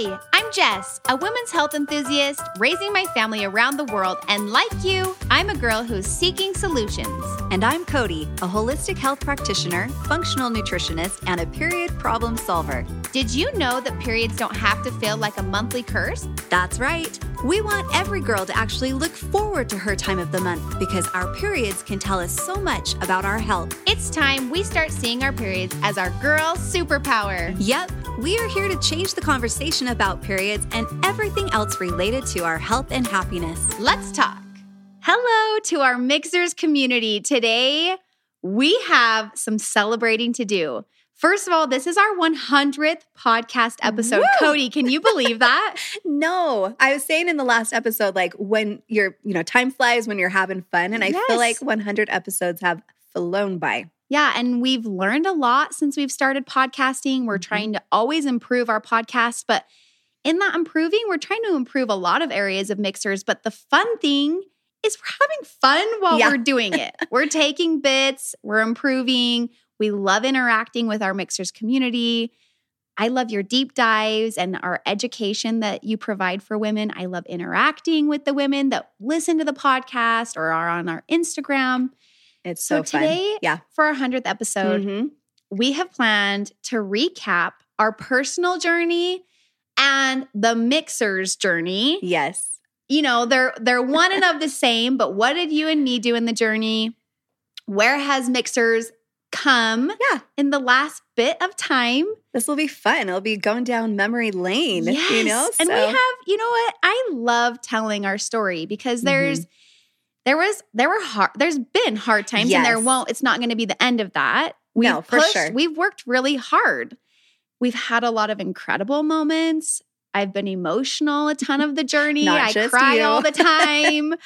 Hi, I'm Jess, a women's health enthusiast raising my family around the world. And like you, I'm a girl who's seeking solutions. And I'm Cody, a holistic health practitioner, functional nutritionist, and a period problem solver. Did you know that periods don't have to feel like a monthly curse? That's right. We want every girl to actually look forward to her time of the month because our periods can tell us so much about our health. It's time we start seeing our periods as our girl superpower. Yep, we are here to change the conversation about periods and everything else related to our health and happiness. Let's talk. Hello to our MixHers community. Today, we have some celebrating to do. First of all, this is our 100th podcast episode. Woo! Cody, can you believe that? No, I was saying in the last episode, like when you're, you know, time flies when you're having fun. And I Yes. feel like 100 episodes have flown by. Yeah, and we've learned a lot since we've started podcasting. We're Mhm. trying to always improve our podcast, but in that improving, we're trying to improve a lot of areas of MixHers. But the fun thing is we're having fun while Yeah. we're doing it. we're taking bits, we're improving. We love interacting with our MixHers community. I love your deep dives and our education that you provide for women. I love interacting with the women that listen to the podcast or are on our Instagram. It's so, So fun. today, Yeah. for our 100th episode, Mhm. we have planned to recap our personal journey and the MixHers' journey. Yes. You know, they're they're one and of the same, but what did you and me do in the journey? Where has MixHers come Yeah. in the last bit of time? This will be fun. It'll be going down memory lane, Yes. you know? and we have, you know what? I love telling our story because Mm-hmm. there's there was there were hard there's been hard times and there won't it's not going to be the end of that. We've No, for pushed, sure. We've worked really hard. We've had a lot of incredible moments. I've been emotional a ton of the journey. I cry you. all the time.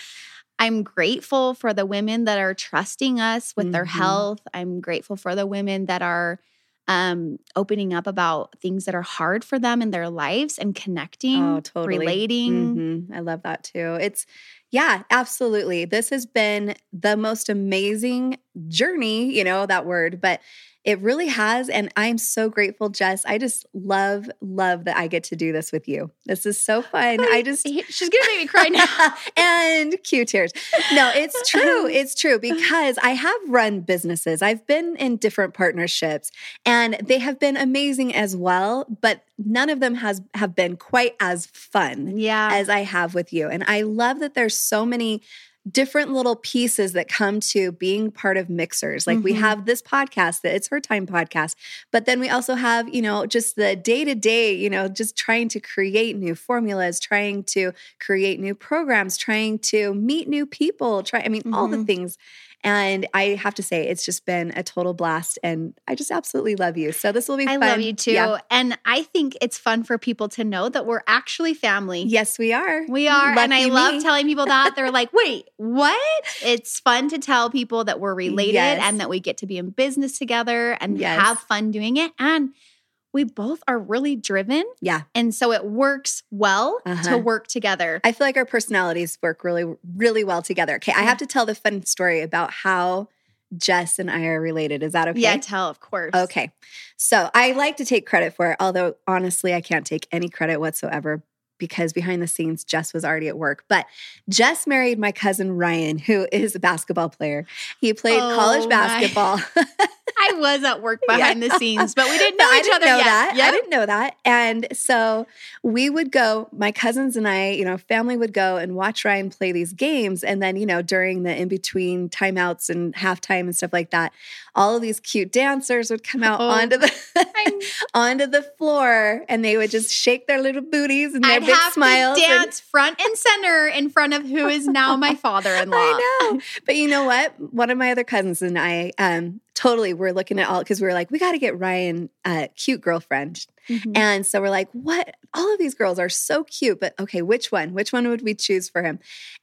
I'm grateful for the women that are trusting us with their Mhm. health. I'm grateful for the women that are um, opening up about things that are hard for them in their lives and connecting, Oh, totally. relating. Mhm. I love that too. It's, yeah, absolutely. This has been the most amazing journey, you know, that word, but it really has. And I'm so grateful, Jess. I just love, love that I get to do this with you. This is so fun. I just, She's gonna make me cry now. and cue tears. No, it's true. It's true because I have run businesses. I've been in different partnerships and they have been amazing as well, but none of them has have been quite as fun yeah. as I have with you. And I love that there's so many different little pieces that come to being part of MixHers. Like we Mhm. have this podcast that it's her time podcast, but then we also have, you know, just the day to day, you know, just trying to create new formulas, trying to create new programs, trying to meet new people, try, I mean, all the Mhm. things. And I have to say, it's just been a total blast. And I just absolutely love you. So this will be I fun. love you too. Yeah. And I think it's fun for people to know that we're actually family. Yes, we are. We are. and I Lucky love telling people that. They're like, wait, what? It's fun to tell people that we're related Yes. and that we get to be in business together and Yes. have fun doing it. And we both are really driven. Yeah. And so it works well Uh-huh. to work together. I feel like our personalities work really, really well together. Okay, I have to tell the fun story about how Jess and I are related. Is that okay? Yeah, tell, of course. Okay. So I like to take credit for it, although honestly, I can't take any credit whatsoever because behind the scenes, Jess was already at work. But Jess married my cousin Ryan, who is a basketball player. He played Oh, college basketball. I was at work behind the scenes, but we didn't know I each didn't other know yet. that. I didn't know that. And so we would go, my cousins and I, you know, family would go and watch Ryan play these games. And then, you know, during the in between timeouts and halftime and stuff like that, all of these cute dancers would come out Oh. onto the onto the floor and they would just shake their little booties and their I'd big have smiles. to and- dance front and center in front of who is now my father-in-law. I know. But you know what? One of my other cousins and I um totally we're looking at all because we were like, we got to get Ryan a cute girlfriend. Mhm. And so we're like, what? All of these girls are so cute, but okay, which one? Which one would we choose for him?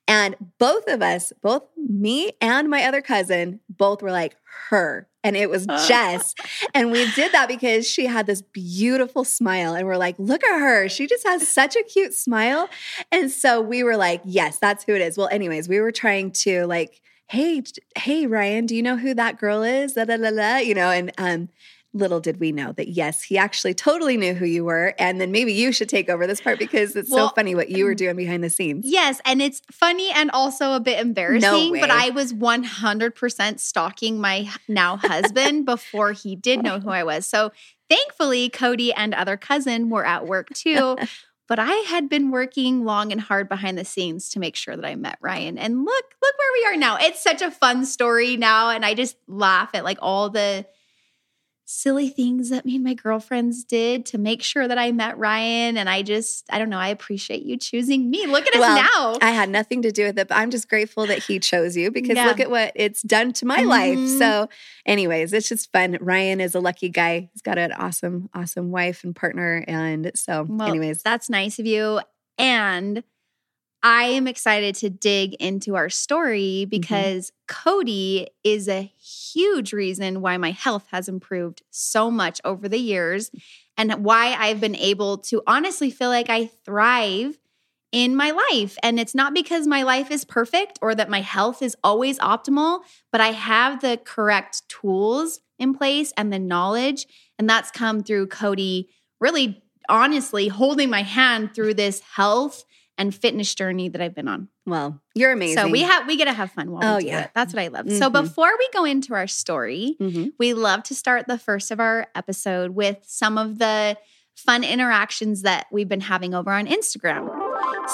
And both of us, both me and my other cousin, both were like, her. And it was Jess. and we did that because she had this beautiful smile. And we're like, look at her. She just has such a cute smile. And so we were like, yes, that's who it is. Well, anyways, we were trying to like, hey, hey, Ryan, do you know who that girl is? Da, da, da, you know, and um, little did we know that yes, he actually totally knew who you were. And then maybe you should take over this part because it's Well, so funny what you were doing behind the scenes. Yes, and it's funny and also a bit embarrassing, way. but I was 100% stalking my now husband before he did know who I was. So thankfully, Cody and other cousin were at work too. But I had been working long and hard behind the scenes to make sure that I met Ryan. And look, look where we are now. It's such a fun story now. And I just laugh at like all the silly things that me and my girlfriends did to make sure that I met Ryan. And I just, I don't know, I appreciate you choosing me. Look at us Well, now. I had nothing to do with it, but I'm just grateful that he chose you because Yeah. look at what it's done to my life. Mhm. So, anyways, it's just fun. Ryan is a lucky guy. He's got an awesome, awesome wife and partner. And so, Well, anyways, that's nice of you. And I am excited to dig into our story Mm-hmm. because Cody is a huge reason why my health has improved so much over the years and why I've been able to honestly feel like I thrive in my life. And it's not because my life is perfect or that my health is always optimal, but I have the correct tools in place and the knowledge. And that's come through Cody really honestly holding my hand through this health and fitness journey that I've been on. well, you're amazing. So we have we get to have fun while Oh, we do yeah. it. That's what I love. So Mhm. before we go into our story, Mhm. we love to start the first of our episode with some of the fun interactions that we've been having over on Instagram.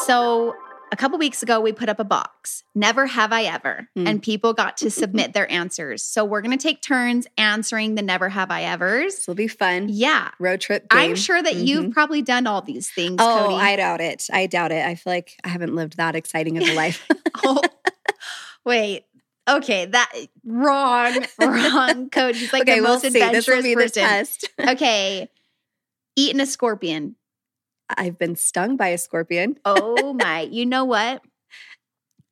So a couple weeks ago, we put up a box, Never Have I Ever, Mm. and people got to submit their answers. So we're going to take turns answering the Never Have I Evers. This will be fun. Yeah. Road trip. Game. I'm sure that you've Mhm. probably done all these things, Oh, Cody. I doubt it. I doubt it. I feel like I haven't lived that exciting of a life. oh, wait. Okay, that wrong, wrong. Cody's like okay, the we'll most see. This will adventurous be the test. Okay, eating a scorpion. I've been stung by a scorpion. Oh my! You know what?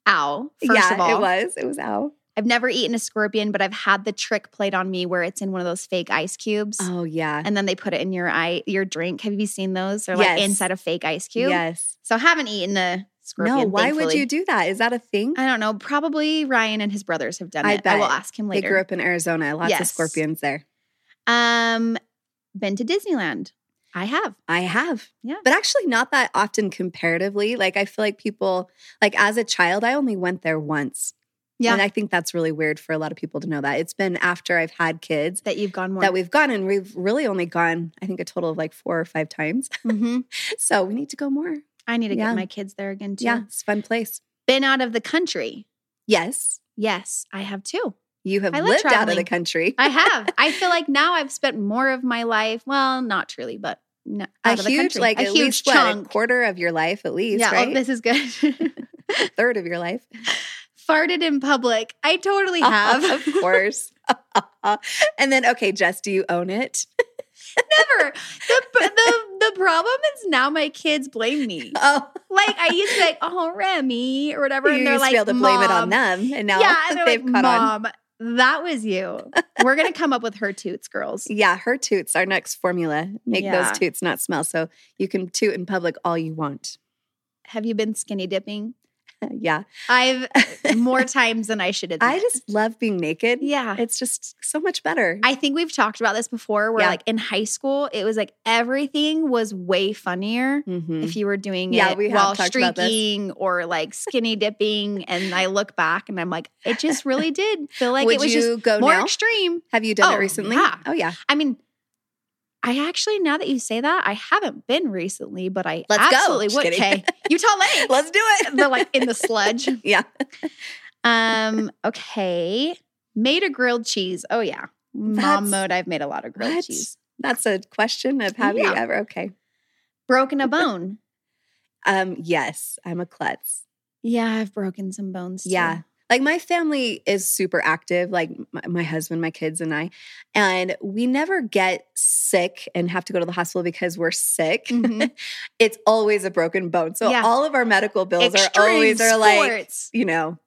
Ow! First yeah, of all, it was. It was ow. I've never eaten a scorpion, but I've had the trick played on me where it's in one of those fake ice cubes, Oh yeah. and then they put it in your eye, your drink. Have you seen those? They're like Yes. inside a fake ice cube. Yes. So I haven't eaten a scorpion. No, why would you do that? Is that a thing? I don't know. Probably Ryan and his brothers have done I it. I will ask him later. They grew up in Arizona. Lots of scorpions there. Um, been to Disneyland. I have. I have. Yeah. But actually not that often comparatively. Like I feel like people like as a child, I only went there once. Yeah. And I think that's really weird for a lot of people to know that. It's been after I've had kids That you've gone more. that we've gone and we've really only gone, I think a total of like four or five times. hmm So we need to go more. I need to Yeah. get my kids there again too. Yeah, it's a fun place. Been out of the country. Yes. Yes, I have too. You have lived out of the country. I have. I feel like now I've spent more of my life. Well, not truly, but no, a of the huge, country. like a at huge least what, a chunk. quarter of your life at least, yeah, right? oh, this is good. third of your life. Farted in public. I totally have. of course. and then, okay, Jess, do you own it? Never. The, the the problem is now my kids blame me. Oh, Like I used to be like, oh Remy or whatever, you and they're like, to be able to blame it on them, and now yeah, and they've like, caught on. That was you. We're gonna come up with her toots, girls. Yeah, her toots, our next formula. Make Yeah. those toots not smell. So you can toot in public all you want. Have you been skinny dipping? yeah. I've more times than I should admit. I just love being naked. yeah. It's just so much better. I think we've talked about this before where Yeah. like in high school, it was like everything was way funnier Mhm. if you were doing Yeah, it we while talked about this. streaking or like skinny dipping. And I look back and I'm like, it just really did feel like Would it was just go more now? extreme. Have you done Oh, it recently? yeah. Oh, yeah. I mean, I actually, now that you say that, I haven't been recently, but I Let's absolutely Just would. Okay. Utah Lake. Let's do it. They're like in the sludge. yeah. Um, okay. Made a grilled cheese. Oh yeah. Mom That's- mode, I've made a lot of grilled What? cheese. That's a question of have you Yeah. ever? Okay. Broken a bone. Um, yes, I'm a klutz. yeah, I've broken some bones. Too. Yeah. Like my family is super active, like my, my husband, my kids, and I. And we never get sick and have to go to the hospital because we're sick. Mhm. it's always a broken bone. So Yeah. all of our medical bills Extreme are always are like, you know,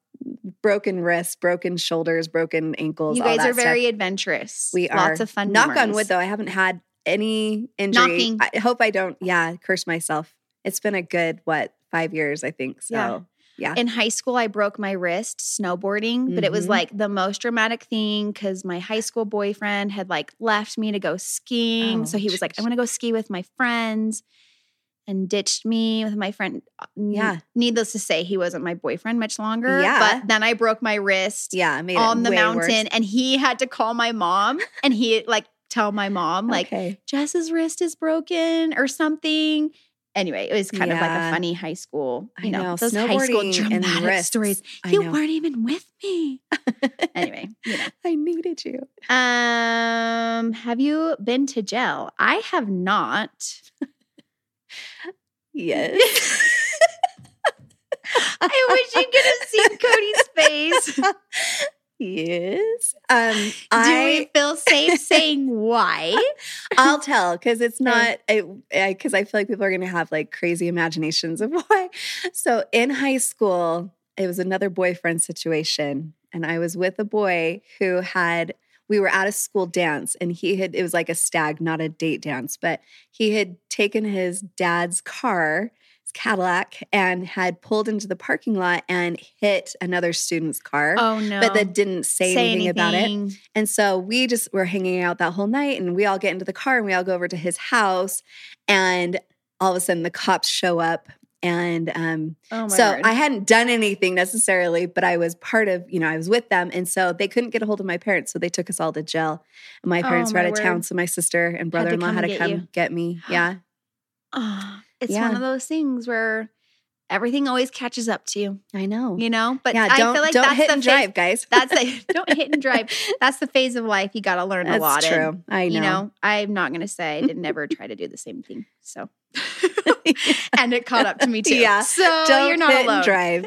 broken wrists, broken shoulders, broken ankles. you guys are very stuff. adventurous. We are lots of fun. Knock on wood, though, I haven't had any injury. Knocking. I hope I don't. Yeah, curse myself. It's been a good what five years, I think. So Yeah. Yeah. In high school, I broke my wrist snowboarding, but it was Mhm. like the most dramatic thing because my high school boyfriend had like left me to go skiing. Oh, so he was like, I want to go ski with my friends and ditched me with my friend. Yeah. Needless to say, he wasn't my boyfriend much longer. Yeah. But then I broke my wrist yeah, made on the mountain worse. and he had to call my mom and he like tell my mom, like, okay. Jess's wrist is broken or something. Anyway, it was kind of like a funny high school, you I know, know. those high school dramatic stories. You weren't even with me. anyway, you know. I needed you. Um, have you been to jail? I have not. Yes. I wish you could have seen Cody's face. Yes. Um, Do I we feel safe saying why? I'll tell because it's not because I feel like people are going to have like crazy imaginations of why. So in high school, it was another boyfriend situation, and I was with a boy who had. We were at a school dance, and he had. It was like a stag, not a date dance, but he had taken his dad's car, Cadillac, and had pulled into the parking lot and hit another student's car. Oh no. But that didn't say, Say anything, about it. And so we just were hanging out that whole night and we all get into the car and we all go over to his house. And all of a sudden the cops show up. And um, Oh so word. I hadn't done anything necessarily, but I was part of, you know, I was with them. And so they couldn't get a hold of my parents. So they took us all to jail. And my Oh, parents were my out of town. So my sister and brother in law come had to get come get me. Yeah. Oh, it's Yeah. one of those things where everything always catches up to you, I know. you know? But yeah. I Don't, feel like don't that's hit the and phase- drive, guys. That's the don't hit and drive. That's the phase of life you got to learn That's a lot in. true. I know. You know, I'm not going to say I did never try to do the same thing. So, and it caught up to me too. Yeah. So don't you're not hit alone. and drive.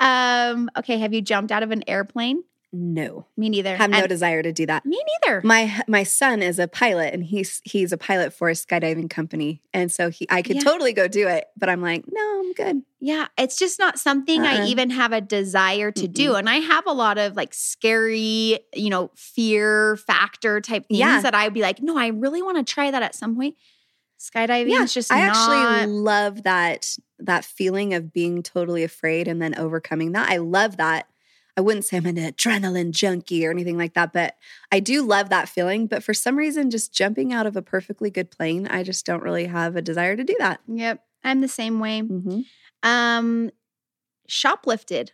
Um. Okay. Have you jumped out of an airplane? No. Me neither. Have no And- desire to do that. me neither. my my son is a pilot and he's he's a pilot for a skydiving company and so he I could Yeah. totally go do it but I'm like no I'm good Yeah, it's just not something I Uh-uh. even have a desire to do. And I have a lot of like scary, you know, fear factor type things Yeah. that I'd be like, no, I really want to try that at some point. Skydiving Yeah, is just I not. actually love that that feeling of being totally afraid and then overcoming that I love that I wouldn't say I'm an adrenaline junkie or anything like that but I do love that feeling but for some reason just jumping out of a perfectly good plane I just don't really have a desire to do that Yep, I'm the same way. hmm Um, shoplifted.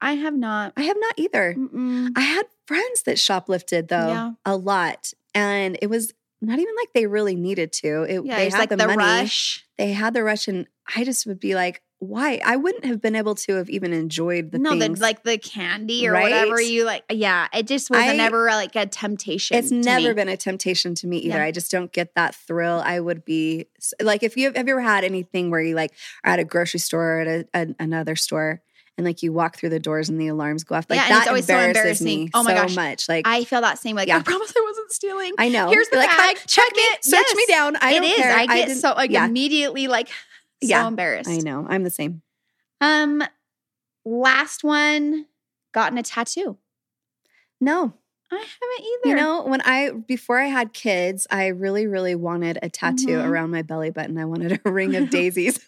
I have not. I have not either Mm-mm. I had friends that shoplifted though Yeah. a lot, and it was not even like they really needed to. It, Yeah, they had like the, the, money, rush. they had the rush, and I just would be like, why? I wouldn't have been able to have even enjoyed the no, things. the like the candy or Right? whatever you like. Yeah, it just was I- never like a temptation. it's never me. been a temptation to me either. Yeah. I just don't get that thrill. I would be like, if you have, have you ever had anything where you like are at a grocery store or at a, a- another store. And like you walk through the doors and the alarms go off, like Yeah, that it's always so embarrasses embarrassing. me Oh my so gosh. much. Like I feel that same way. Like, Yeah. I promise I wasn't stealing. I know. Here's the like, bag. check Check me, it. search me down. I It don't is. care. I get didn't- so like yeah. immediately like so Yeah. embarrassed. I know. I'm the same. Um, last one, gotten a tattoo. No, I haven't either. you know, when I before I had kids, I really, really wanted a tattoo Mhm. around my belly button. I wanted a ring of daisies.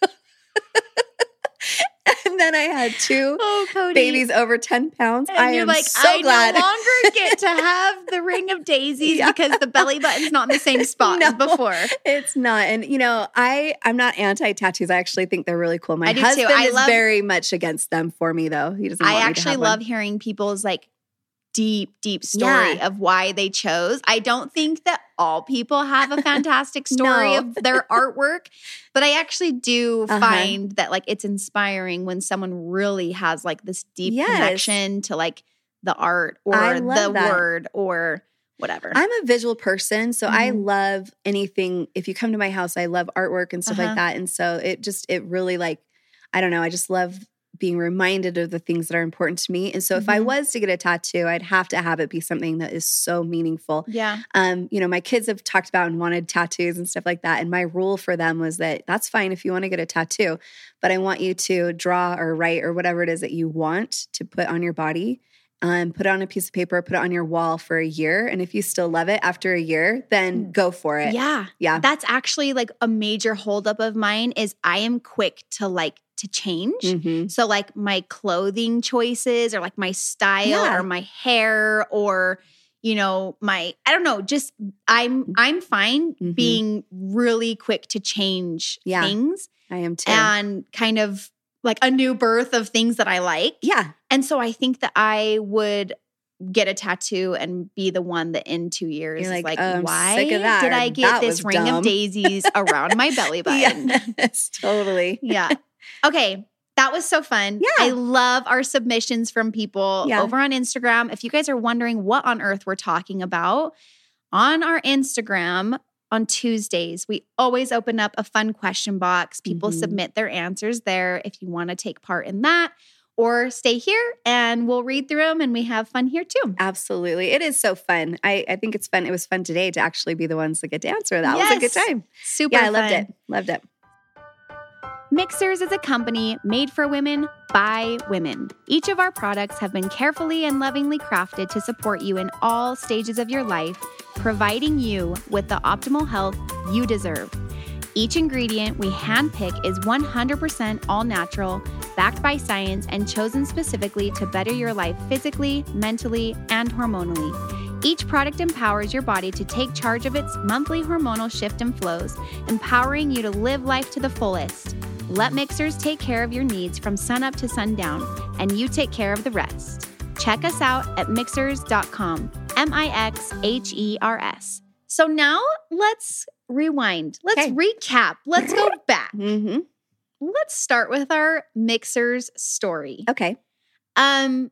And then I had two oh babies over 10 pounds. and I you're am like, so I glad. no longer get to have the ring of daisies Yeah. because the belly button's not in the same spot as before. it's not. And you know, I I'm not anti tattoos. I actually think they're really cool. My I husband is love- very much against them for me though. He doesn't I want me to actually love one. hearing people's like deep, deep story Yeah. of why they chose. I don't think that all people have a fantastic story No. of their artwork, but I actually do Uh-huh. find that like it's inspiring when someone really has like this deep Yes. connection to like the art or the that. word or whatever. I'm a visual person, so I Mhm. love anything. If you come to my house, I love artwork and stuff Uh-huh. like that. And so it just it really like I don't know, I just love being reminded of the things that are important to me. And so if I Mhm. was to get a tattoo, I'd have to have it be something that is so meaningful. yeah. Um, you know, my kids have talked about and wanted tattoos and stuff like that. And my rule for them was that that's fine if you want to get a tattoo, but I want you to draw or write or whatever it is that you want to put on your body um, put it on a piece of paper, put it on your wall for a year. And if you still love it after a year, then go for it. Mm. Yeah. Yeah. That's actually like a major holdup of mine is I am quick to like to change. Mhm. So like my clothing choices or like my style Yeah. or my hair or you know my I don't know just I'm I'm fine Mhm. being really quick to change Yeah. things I am too. and kind of like a new birth of things that I like. yeah. And so I think that I would get a tattoo and be the one that in two years You're is like, like, "Oh, why sick of that," did I get "That this ring dumb." of daisies around my belly button? Yes, totally. yeah. Okay. That was so fun. Yeah. I love our submissions from people Yeah. over on Instagram. If you guys are wondering what on earth we're talking about, on our Instagram on Tuesdays, we always open up a fun question box. People Mhm. submit their answers there if you want to take part in that, or stay here and we'll read through them and we have fun here too. Absolutely. It is so fun. I, I think it's fun. It was fun today to actually be the ones that get to answer. That was a good time. Super Yeah, I loved it. Loved it. MixHers is a company made for women by women. Each of our products have been carefully and lovingly crafted to support you in all stages of your life, providing you with the optimal health you deserve. Each ingredient we handpick is 100% all natural, backed by science, and chosen specifically to better your life physically, mentally, and hormonally. Each product empowers your body to take charge of its monthly hormonal shift and flows, empowering you to live life to the fullest. Let MixHers take care of your needs from sunup to sundown, and you take care of the rest. Check us out at mixhers.com. M I X H E R S. So now let's rewind. Let's Okay. recap. Let's go back. hmm Let's start with our MixHers story. Okay. Um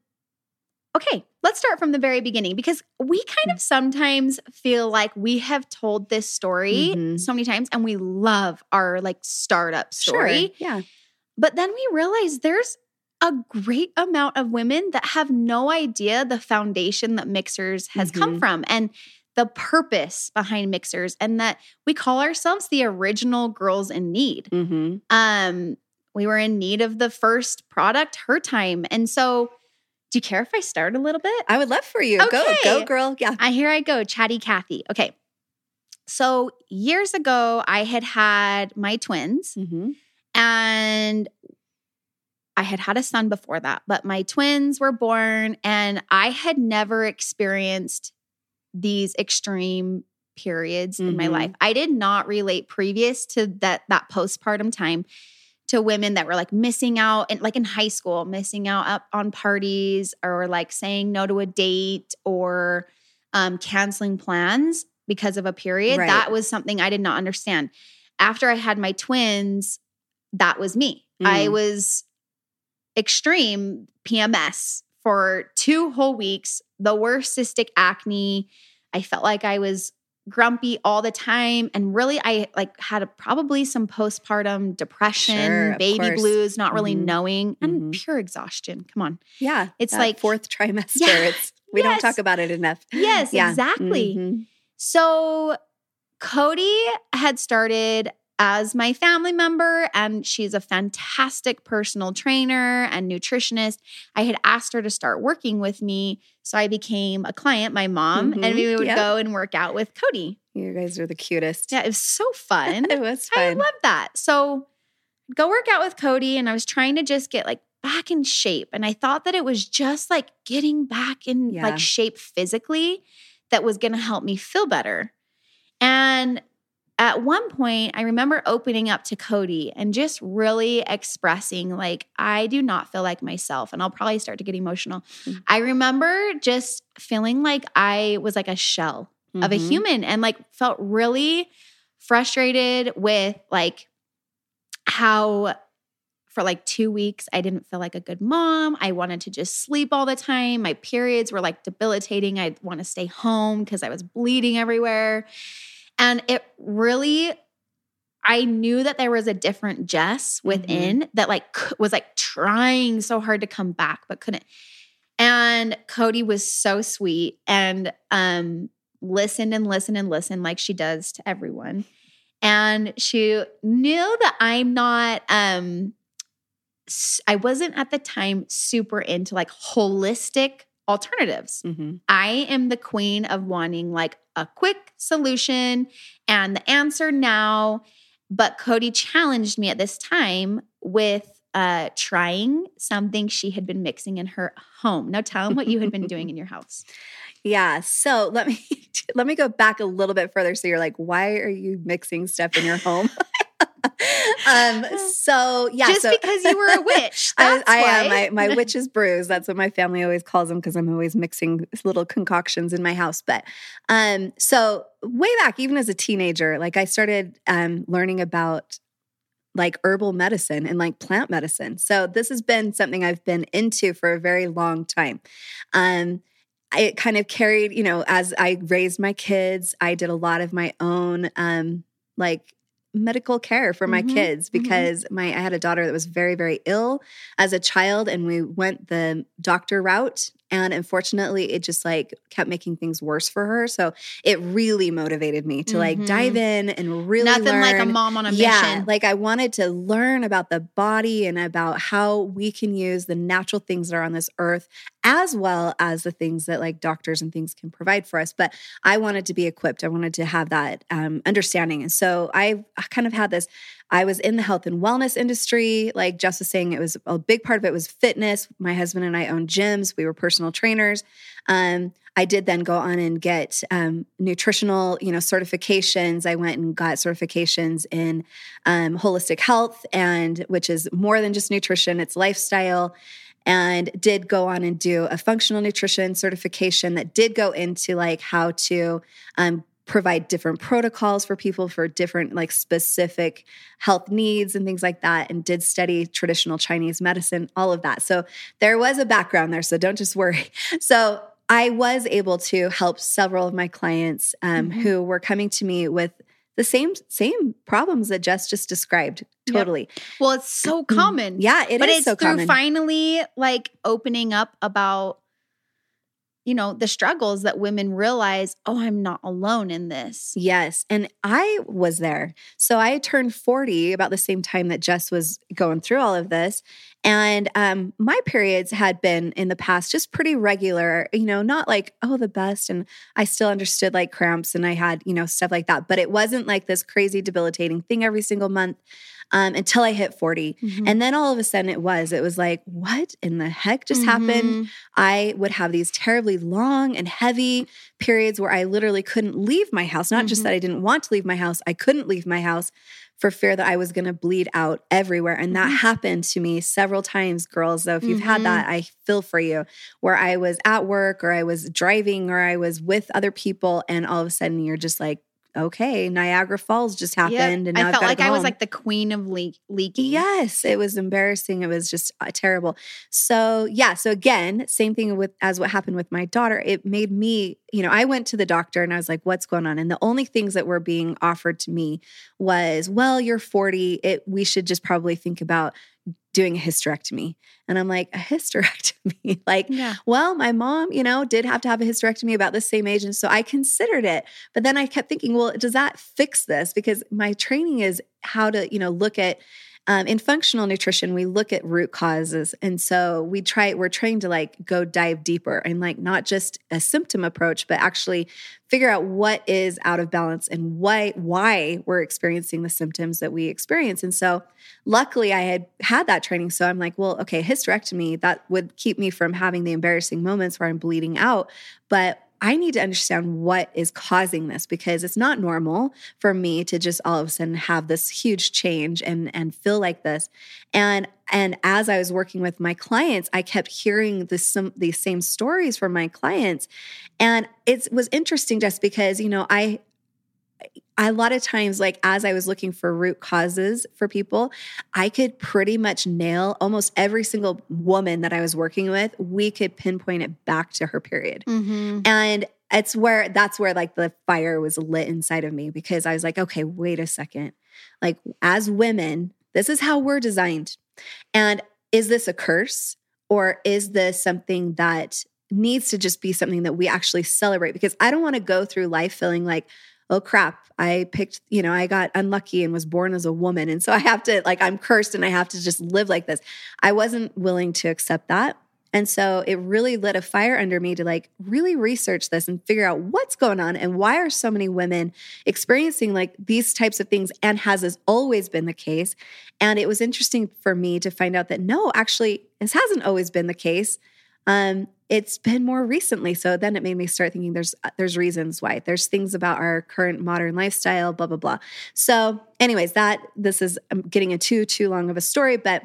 okay, let's start from the very beginning because we kind of sometimes feel like we have told this story Mhm. so many times and we love our like startup story. Sure. Yeah. But then we realize there's a great amount of women that have no idea the foundation that MixHers has come Mhm. from and the purpose behind MixHers and that we call ourselves the original girls in need. hmm Um we were in need of the first product her time. And so do you care if I start a little bit? I would love for you. Go, Okay. go, girl. Yeah. Uh, here I go, chatty Kathy. Okay. So years ago, I had had my twins hmm and I had had a son before that, but my twins were born and I had never experienced these extreme periods in my life. I did not relate previous to that that postpartum time to women that were like missing out and like in high school, missing out up on parties or like saying no to a date or um, canceling plans because of a period. Right. That was something I did not understand. After I had my twins, that was me. I Mm. was extreme PMS for two whole weeks, the worst cystic acne. I felt like I was grumpy all the time and really I like had a, probably some postpartum depression, Sure, baby course. blues, not really Mhm. knowing and Mhm. pure exhaustion. Come on. Yeah. It's like- fourth trimester. Yeah. It's we don't talk about it enough. Yes, Yeah. exactly. Mhm. So Cody had started as my family member, and she's a fantastic personal trainer and nutritionist. I had asked her to start working with me. So I became a client, my mom, and Mhm. we would Yep. go and work out with Cody. You guys are the cutest. Yeah, it was so fun. it was I love that. So go work out with Cody, and I was trying to just get like back in shape. And I thought that it was just like getting back in Yeah. like shape physically that was gonna help me feel better. And at one point, I remember opening up to Cody and just really expressing, like, I do not feel like myself. And I'll probably start to get emotional. Mhm. I remember just feeling like I was like a shell of a Mhm. human and like felt really frustrated with like how for like two weeks I didn't feel like a good mom. I wanted to just sleep all the time. My periods were like debilitating. I'd want to stay home because I was bleeding everywhere. And it really, I knew that there was a different Jess within that like was like trying so hard to come back but couldn't. And Cody was so sweet and um listened and listened and listened like she does to everyone. And she knew that I'm not um I wasn't at the time super into like holistic alternatives. Mhm. I am the queen of wanting like a quick solution and the answer now. But Cody challenged me at this time with uh, trying something she had been mixing in her home. Now, tell him what you had been doing in your house. Yeah. So let me let me go back a little bit further. So you're like, why are you mixing stuff in your home? um. So yeah. Just so, because you were a witch. I, That's I why. am my, my witch's brews. That's what my family always calls them because I'm always mixing little concoctions in my house. But um, so way back, even as a teenager, like I started um, learning about like herbal medicine and like plant medicine. So this has been something I've been into for a very long time. Um, it kind of carried, you know, as I raised my kids, I did a lot of my own um, like medical care for my Mhm, kids mhm. because my I had a daughter that was very very ill as a child and we went the doctor route and unfortunately it just like kept making things worse for her so it really motivated me to like Mhm. dive in and really Nothing like a mom on a yeah, mission. like I wanted to learn about the body and about how we can use the natural things that are on this earth as well as the things that like doctors and things can provide for us. But I wanted to be equipped. I wanted to have that um, understanding. And so I, kind of had this. I was in the health and wellness industry. Like Jess was saying, it was a big part of it was fitness. My husband and I owned gyms. We were personal trainers. Um, I did then go on and get um, nutritional, you know, certifications. I went and got certifications in um, holistic health, and which is more than just nutrition; it's lifestyle. And did go on and do a functional nutrition certification that did go into like how to um, provide different protocols for people for different like specific health needs and things like that and did study traditional chinese medicine all of that. So there was a background there so don't just worry. So i was able to help several of my clients um, Mhm. who were coming to me with the same same problems that jess just described Yep. totally well, it's so common. yeah it is but it's so through common finally like opening up about you know the struggles that women realize oh i'm not alone in this Yes. And I was there. So I turned 40 about the same time that Jess was going through all of this. And um, my periods had been in the past just pretty regular, you know, not like, oh, the best. And I still understood like cramps and I had, you know, stuff like that. But it wasn't like this crazy debilitating thing every single month um, until I hit 40. Mhm. And then all of a sudden it was, it was like, what in the heck just happened? Mhm. I would have these terribly long and heavy periods where I literally couldn't leave my house. Not just Mhm. that I didn't want to leave my house, I couldn't leave my house for fear that I was going to bleed out everywhere. And that Mhm. happened to me several times, girls. So if you've had Mhm. that, I feel for you, where I was at work or I was driving or I was with other people, and all of a sudden you're just like, okay, Niagara Falls just Yep. happened. And now i felt like i was like the queen of le- leaking Yes, it was embarrassing. It was just uh, terrible. So, yeah, so again, same thing with as what happened with my daughter. It made me, you know, I went to the doctor and I was like, "What's going on?" And the only things that were being offered to me was, "Well, you're 40. It we should just probably think about doing a hysterectomy." And I'm like, "A hysterectomy?" like yeah well, my mom, you know, did have to have a hysterectomy about the same age. And so I considered it. But then I kept thinking, well, does that fix this? Because my training is how to, you know, look at um, in functional nutrition, we look at root causes. And so we try, we're trying to like go dive deeper and like not just a symptom approach, but actually figure out what is out of balance and why, why we're experiencing the symptoms that we experience. And so luckily I had had that training. So I'm like, well, okay, hysterectomy, that would keep me from having the embarrassing moments where I'm bleeding out. But I need to understand what is causing this because it's not normal for me to just all of a sudden have this huge change and and feel like this. And and as I was working with my clients, I kept hearing the some these same stories from my clients. And it was interesting just because, you know, I I, a lot of times, like as I was looking for root causes for people, I could pretty much nail almost every single woman that I was working with. We could pinpoint it back to her period. mm-hmm. And it's where that's where like the fire was lit inside of me because I was like, okay, wait a second. Like, as women, this is how we're designed. And is this a curse or is this something that needs to just be something that we actually celebrate? Because I don't want to go through life feeling like, oh crap, I picked, you know, I got unlucky and was born as a woman. And so I have to, like, I'm cursed and I have to just live like this. I wasn't willing to accept that. And so it really lit a fire under me to like really research this and figure out what's going on and why are so many women experiencing like these types of things and has this always been the case. And it was interesting for me to find out that no, actually, this hasn't always been the case. Um, it's been more recently. So then it made me start thinking there's there's reasons why. There's things about our current modern lifestyle, blah blah blah. So, anyways, that this is I'm getting too too long of a story, but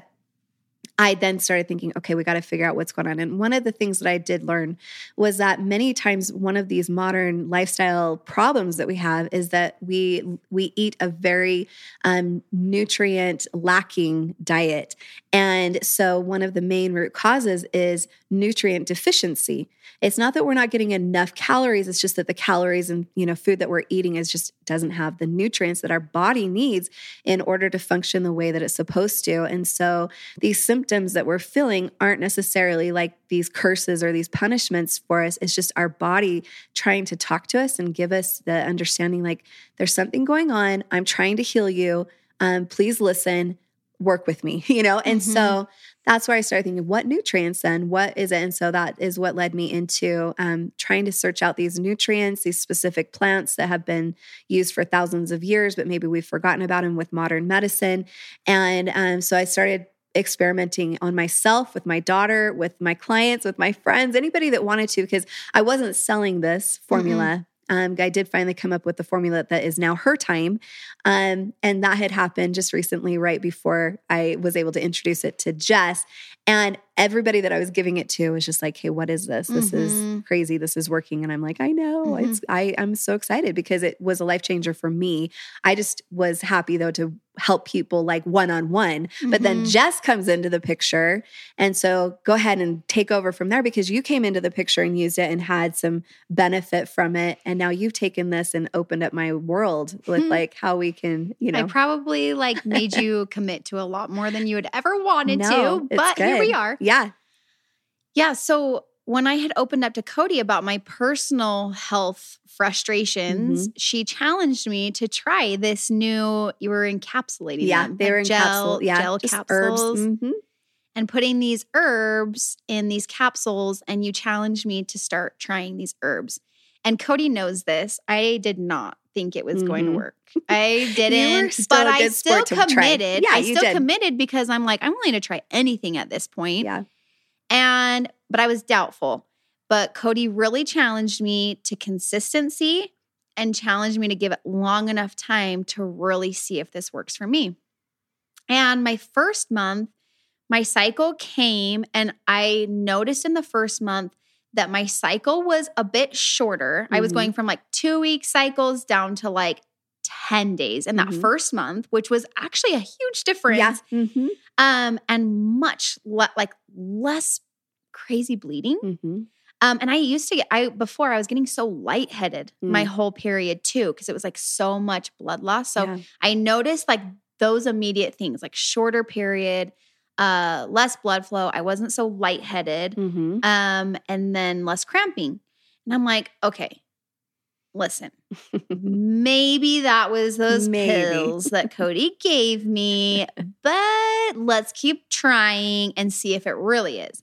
I then started thinking, okay, we got to figure out what's going on. And one of the things that I did learn was that many times one of these modern lifestyle problems that we have is that we we eat a very um, nutrient lacking diet, and so one of the main root causes is nutrient deficiency. It's not that we're not getting enough calories, it's just that the calories and you know food that we're eating is just doesn't have the nutrients that our body needs in order to function the way that it's supposed to. And so these symptoms that we're feeling aren't necessarily like these curses or these punishments for us. It's just our body trying to talk to us and give us the understanding like there's something going on. I'm trying to heal you. Um, please listen work with me, you know? And mm-hmm. so that's where I started thinking, what nutrients then? What is it? And so that is what led me into um, trying to search out these nutrients, these specific plants that have been used for thousands of years, but maybe we've forgotten about them with modern medicine. And um, so I started experimenting on myself with my daughter with my clients with my friends anybody that wanted to because i wasn't selling this formula um, I did finally come up with the formula that is now her time. Um, and that had happened just recently, right before I was able to introduce it to Jess. And everybody that I was giving it to was just like, "Hey, what is this? This mm-hmm. is crazy. This is working." And I'm like, "I know. Mm-hmm. It's I I'm so excited because it was a life changer for me. I just was happy though to help people like one on one. But then mm-hmm. Jess comes into the picture. And so go ahead and take over from there because you came into the picture and used it and had some benefit from it. And now you've taken this and opened up my world with like how we can, you know. I probably like made you commit to a lot more than you had ever wanted no, to. But good. here we are. Yeah. Yeah. Yeah. So when I had opened up to Cody about my personal health frustrations, mm-hmm. she challenged me to try this new. You were encapsulating, yeah, them, they like were gel, capsule, yeah, gel capsules, mm-hmm. and putting these herbs in these capsules. And you challenged me to start trying these herbs. And Cody knows this. I did not think it was mm-hmm. going to mm-hmm. work. I didn't, but I still committed. Yeah, I still did. committed because I'm like, I'm willing to try anything at this point. Yeah. And, but I was doubtful. But Cody really challenged me to consistency and challenged me to give it long enough time to really see if this works for me. And my first month, my cycle came, and I noticed in the first month that my cycle was a bit shorter. Mm-hmm. I was mm-hmm. going from like two week cycles down to like 10 days in that mm-hmm. first month, which was actually a huge difference. Yeah. Mm-hmm. Um, and much le- like less crazy bleeding. Mm-hmm. Um, and I used to get, I before I was getting so lightheaded mm. my whole period too, because it was like so much blood loss. So yeah. I noticed like those immediate things, like shorter period, uh, less blood flow. I wasn't so lightheaded, mm-hmm. um, and then less cramping. And I'm like, okay, listen, maybe that was those maybe. pills that Cody gave me, but let's keep trying and see if it really is.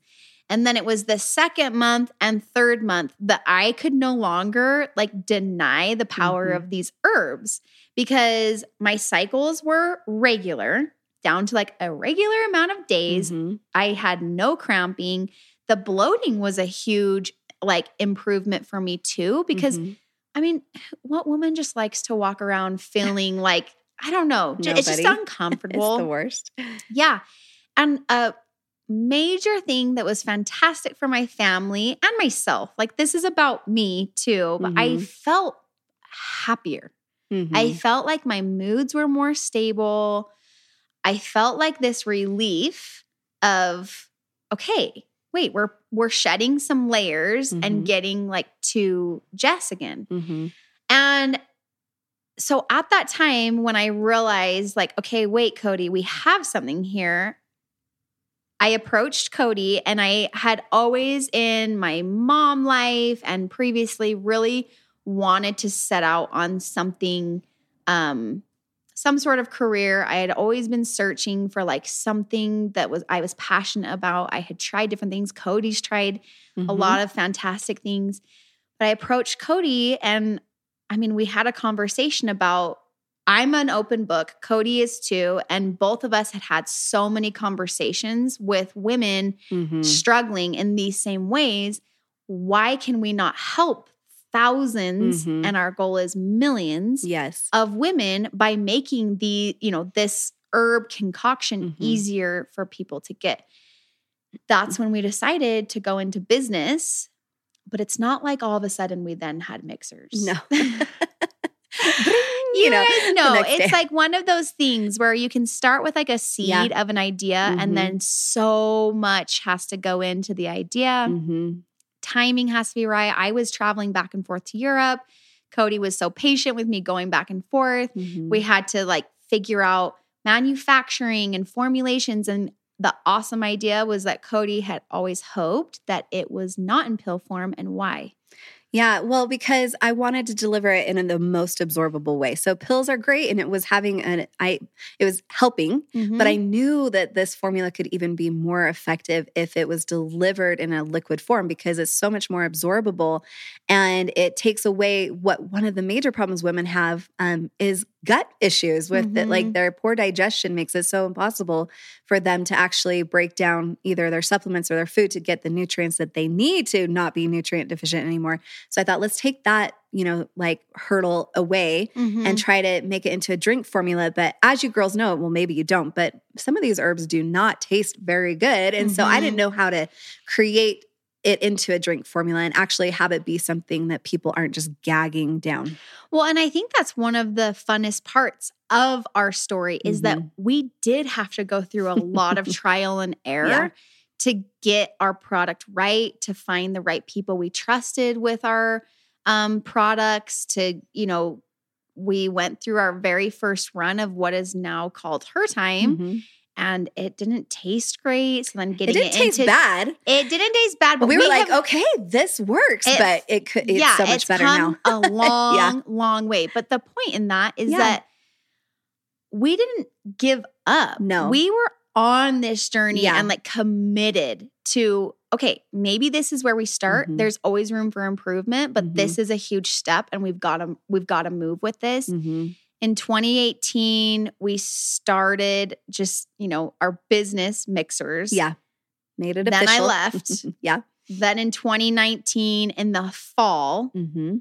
And then it was the second month and third month that I could no longer like deny the power mm-hmm. of these herbs because my cycles were regular down to like a regular amount of days. Mm-hmm. I had no cramping. The bloating was a huge like improvement for me too because mm-hmm. I mean, what woman just likes to walk around feeling like I don't know, Nobody. it's just uncomfortable. it's the worst. Yeah. And a major thing that was fantastic for my family and myself, like this is about me too, but mm-hmm. I felt happier. Mm-hmm. I felt like my moods were more stable. I felt like this relief of, okay, wait, we're we're shedding some layers mm-hmm. and getting like to Jess again. Mm-hmm. And so at that time when I realized like, okay, wait, Cody, we have something here. I approached Cody and I had always in my mom life and previously really wanted to set out on something um some sort of career. I had always been searching for like something that was I was passionate about. I had tried different things. Cody's tried a Mhm. lot of fantastic things. But I approached Cody and I mean, we had a conversation about I'm an open book, Cody is too, and both of us had had so many conversations with women Mhm. struggling in these same ways. Why can we not help 1000s Mhm. and our goal is millions Yes. of women by making the, you know, this herb concoction Mhm. easier for people to get. That's when we decided to go into business, but it's not like all of a sudden we then had MixHers. No. You, know, next it's day. like one of those things where you can start with like a seed Yeah. of an idea Mhm. and then so much has to go into the idea Mhm. Timing has to be right. I was traveling back and forth to Europe. Cody was so patient with me going back and forth. Mhm. We had to like figure out manufacturing and formulations. And the awesome idea was that Cody had always hoped that it was not in pill form and why. Yeah, well, because I wanted to deliver it in the most absorbable way. So pills are great, and it was having an I, it was helping, but I knew that this formula could even be more effective if it was delivered in a liquid form because it's so much more absorbable, and it takes away what one of the major problems women have um, is gut issues with it. Like Mhm. their poor digestion makes it so impossible for them to actually break down either their supplements or their food to get the nutrients that they need to not be nutrient deficient anymore. So I thought, let's take that, you know, like hurdle away Mhm. and try to make it into a drink formula. But as you girls know, well, maybe you don't, but some of these herbs do not taste very good. And so I didn't know how to create it into a drink formula and actually have it be something that people aren't just gagging down. Well, and I think that's one of the funnest parts of our story is that Mm-hmm. we did have to go through a lot of trial and error Yeah. to get our product right, to find the right people we trusted with our um, products, to, you know, we went through our very first run of what is now called her time Mhm. And it didn't taste great. So then getting It didn't taste into bad. it didn't taste bad, but But we were like, have- okay, this works, It- but it could it's so much it's better now. a long, long way. But the point in that is Yeah. that we didn't give up. No. We were on this journey Yeah. and like committed to, okay, maybe this is where we start. Mhm. There's always room for improvement, but Mm-hmm. this is a huge step and we've got to we've got to move with this. Mhm. In 2018, we started just, you know, our business MixHers. Yeah. Made it Then I left. yeah. Then in 2019 in the fall, hmm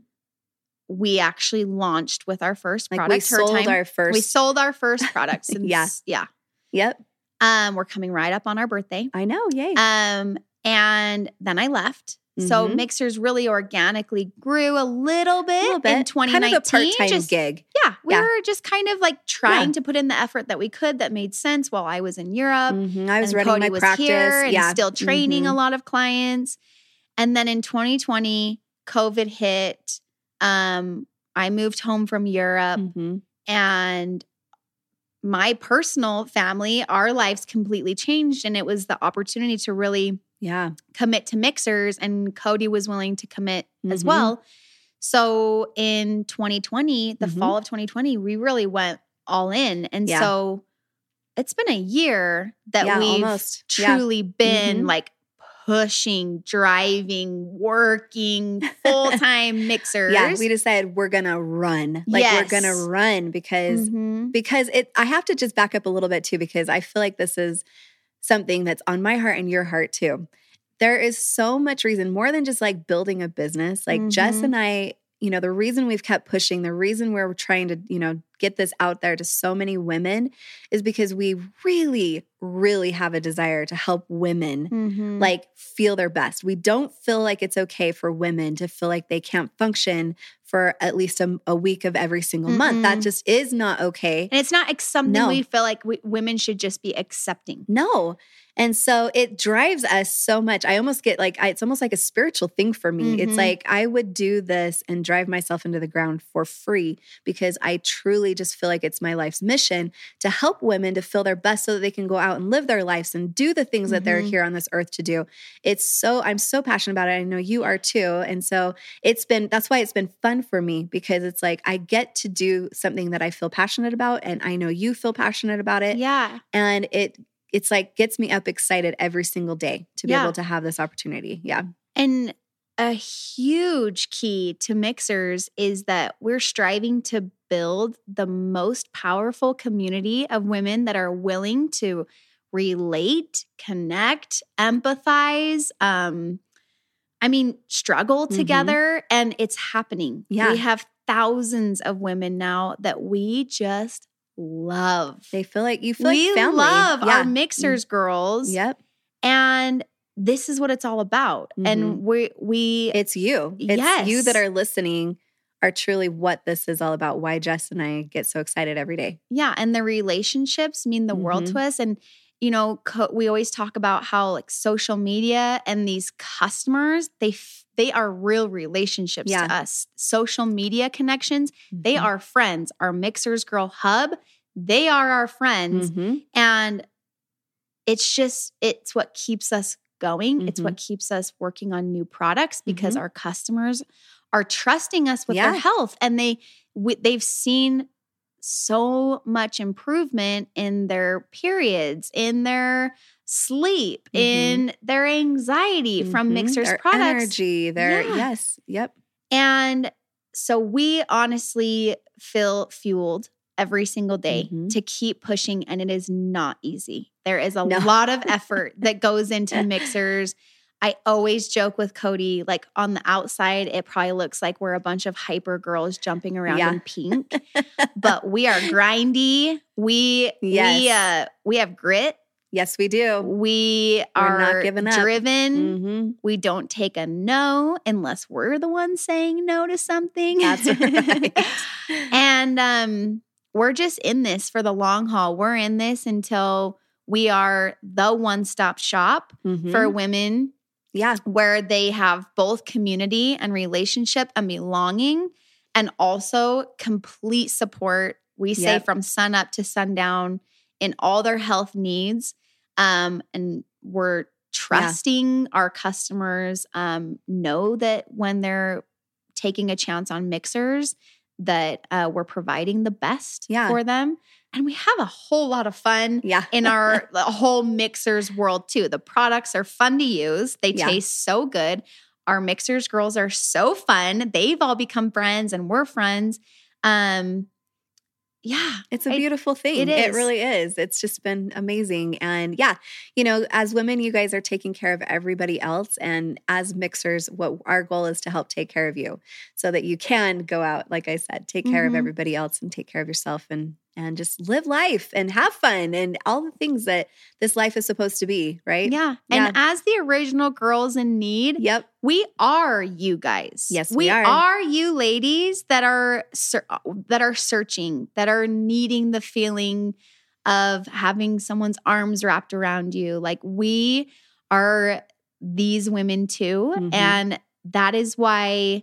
we actually launched with our first Like product. we Her sold Time. our first. we sold our first product. Since, Yeah. yeah. Yep. Um, we're coming right up on our birthday. I know. Yay. Um, and then I left. So Mhm. MixHers really organically grew a little bit, a little bit. in 2019. Kind of a part-time just, gig. Yeah, we Yeah. were just kind of like trying Yeah. to put in the effort that we could that made sense while I was in Europe. Mhm. I was and running Cody my was practice. here and yeah. still training Mhm. a lot of clients. And then in 2020, COVID hit. Um, I moved home from Europe Mhm. and my personal family, our lives completely changed. And it was the opportunity to really Yeah. commit to MixHers, and Cody was willing to commit as Mhm. well. So in 2020, the Mhm. fall of 2020, we really went all in. And Yeah. so it's been a year that Yeah, we've almost. Yeah. truly been Mhm. like pushing, driving, working, full time MixHers. Yeah. We decided we're gonna run. Like we're gonna run because Mhm. because it I have to just back up a little bit too because I feel like this is something that's on my heart and your heart too. There is so much reason more than just like building a business. Like Jess Mhm. and I, you know, the reason we've kept pushing, the reason we're trying to, you know, get this out there to so many women is because we really really have a desire to help women Mhm. like feel their best. We don't feel like it's okay for women to feel like they can't function for at least a, a week of every single month. That just is not okay. and it's not ex- something No. we feel like we, women should just be accepting. No. And so it drives us so much. I almost get like, I, it's almost like a spiritual thing for me. It's Mhm. like I would do this and drive myself into the ground for free because I truly truly just feel like it's my life's mission to help women to feel their best so that they can go out and live their lives and do the things that they're Mhm. here on this earth to do. It's so, I'm so passionate about it. I know you are too. And so it's been, that's why it's been fun for me because it's like I get to do something that I feel passionate about. And I know you feel passionate about it. Yeah. And it, it's like gets me up excited every single day to be Yeah. able to have this opportunity. Yeah. And a huge key to MixHers is that we're striving to build the most powerful community of women that are willing to relate, connect, empathize, um I mean, struggle Mhm. together and it's happening. Yeah. We have thousands of women now that we just love. They feel like you feel we like family. love yeah. our MixHers girls. Yep. And this is what it's all about. Mhm. And we we It's you. It's you that are listening are truly what this is all about. Why Jess and I get so excited every day. yeah, and the relationships mean the world Mhm. to us and you know, co- we always talk about how like social media and these customers, they f- they are real relationships Yeah. to us. Social media connections, they Mhm. are friends. Our MixHers Girl Hub, they are our friends. Mhm. And it's just, it's what keeps us going. It's Mhm. what keeps us working on new products because our customers are trusting us with Yeah. their health and they we, they've seen so much improvement in their periods, in their sleep, Mhm. in their anxiety from Mhm. MixHers' Their products. Energy. Their Yeah. yes. Yep. And so we honestly feel fueled every single day Mhm. to keep pushing, and it is not easy. There is a No. lot of effort that goes into MixHers. I always joke with Cody, like on the outside, it probably looks like we're a bunch of hyper girls jumping around Yeah. in pink, but we are grindy. We we uh we have grit. Yes, we do. We We're are not giving up. driven. hmm We don't take a no unless we're the ones saying no to something. That's right. and um, we're just in this for the long haul. We're in this until we are the one stop shop Mhm. for women yeah. where they have both community and relationship and belonging and also complete support. We say Yep. from sun up to sundown in all their health needs. Um, and we're trusting our customers um, know that when they're taking a chance on MixHers, that uh, we're providing the best Yeah. for them. And we have a whole lot of fun Yeah. in our whole MixHers world too. The products are fun to use. They Yeah. taste so good. Our MixHers girls are so fun. They've all become friends and we're friends. Um yeah. It's a I- beautiful thing. it It really is. It's just been amazing. And yeah, you know, as women, you guys are taking care of everybody else. And as MixHers, what our goal is to help take care of you so that you can go out, like I said, take care of Mhm. everybody else and take care of yourself and and just live life and have fun and all the things that this life is supposed to be, right? Yeah. Yeah. And as the original girls in need, Yep. we are you guys. Yes, we we are. you ladies that are that are searching, that are needing the feeling of having someone's arms wrapped around you. Like we are these women too, Mhm. and that is why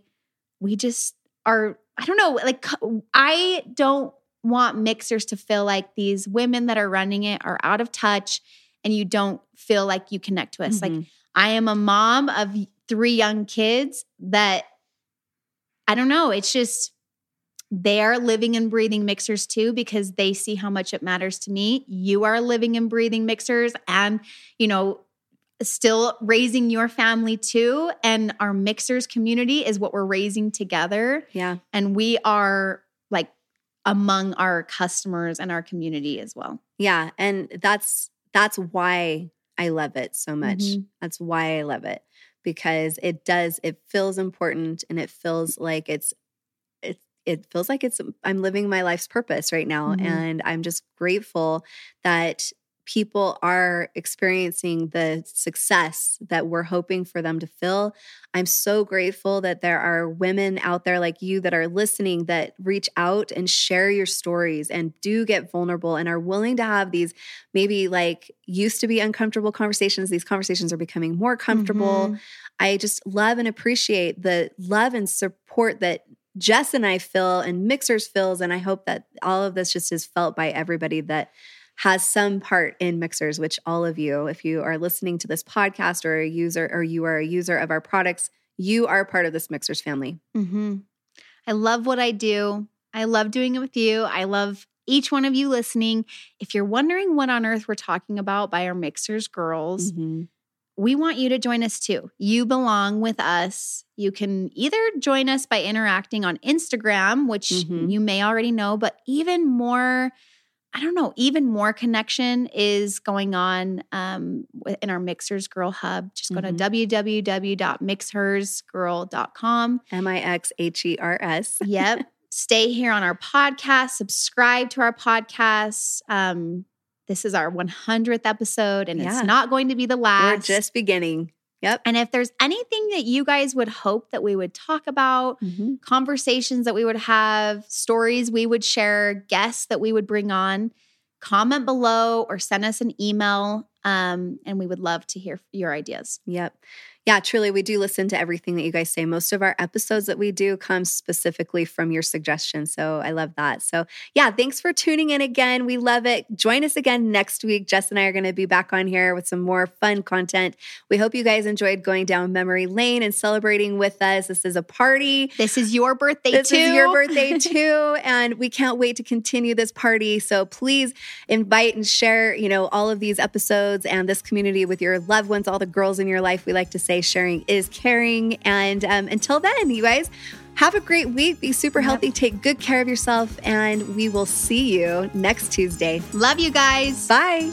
we just are. I don't know. Like I don't want MixHers to feel like these women that are running it are out of touch, and you don't feel like you connect to us. Like Mhm. I am a mom of three young kids that I don't know. It's just they're living and breathing MixHers too because they see how much it matters to me. You are living and breathing MixHers and, you know, still raising your family too. And our MixHers community is what we're raising together. yeah. And we are like among our customers and our community as well. Yeah, and that's that's why I love it so much. Mhm. That's why I love it because it does it feels important and it feels like it's it it feels like it's I'm living my life's purpose right now Mhm. and I'm just grateful that people are experiencing the success that we're hoping for them to feel. I'm so grateful that there are women out there like you that are listening that reach out and share your stories and do get vulnerable and are willing to have these maybe like used to be uncomfortable conversations. These conversations are becoming more comfortable. Mhm. I just love and appreciate the love and support that Jess and I feel and MixHers feels. And I hope that all of this just is felt by everybody that has some part in MixHers, which all of you, if you are listening to this podcast or a user or you are a user of our products, you are part of this MixHers family. Mm-hmm. I love what I do. I love doing it with you. I love each one of you listening. If you're wondering what on earth we're talking about by our MixHers girls, Mhm. we want you to join us too. You belong with us. You can either join us by interacting on Instagram, which Mhm. you may already know, but even more, I don't know, even more connection is going on um, in our MixHers Girl Hub. Just go Mhm. to www.mixhersgirl.com. M I X H E R S. Yep. Stay here on our podcast, subscribe to our podcast. Um, this is our 100th episode, and Yeah. it's not going to be the last. We're just beginning. Yep. And if there's anything that you guys would hope that we would talk about, Mhm. conversations that we would have, stories we would share, guests that we would bring on, comment below or send us an email. Um, and we would love to hear your ideas. Yep. Yeah, truly, we do listen to everything that you guys say. Most of our episodes that we do come specifically from your suggestions. So I love that. So, yeah, thanks for tuning in again. We love it. Join us again next week. Jess and I are going to be back on here with some more fun content. We hope you guys enjoyed going down memory lane and celebrating with us. This is a party. This is your birthday This too. is your birthday too, and we can't wait to continue this party. So please invite and share, you know, all of these episodes and this community with your loved ones, all the girls in your life. We like to say sharing is caring. And um, until then, you guys have a great week. Be super Yep. healthy. Take good care of yourself, and we will see you next Tuesday. Love you guys. Bye.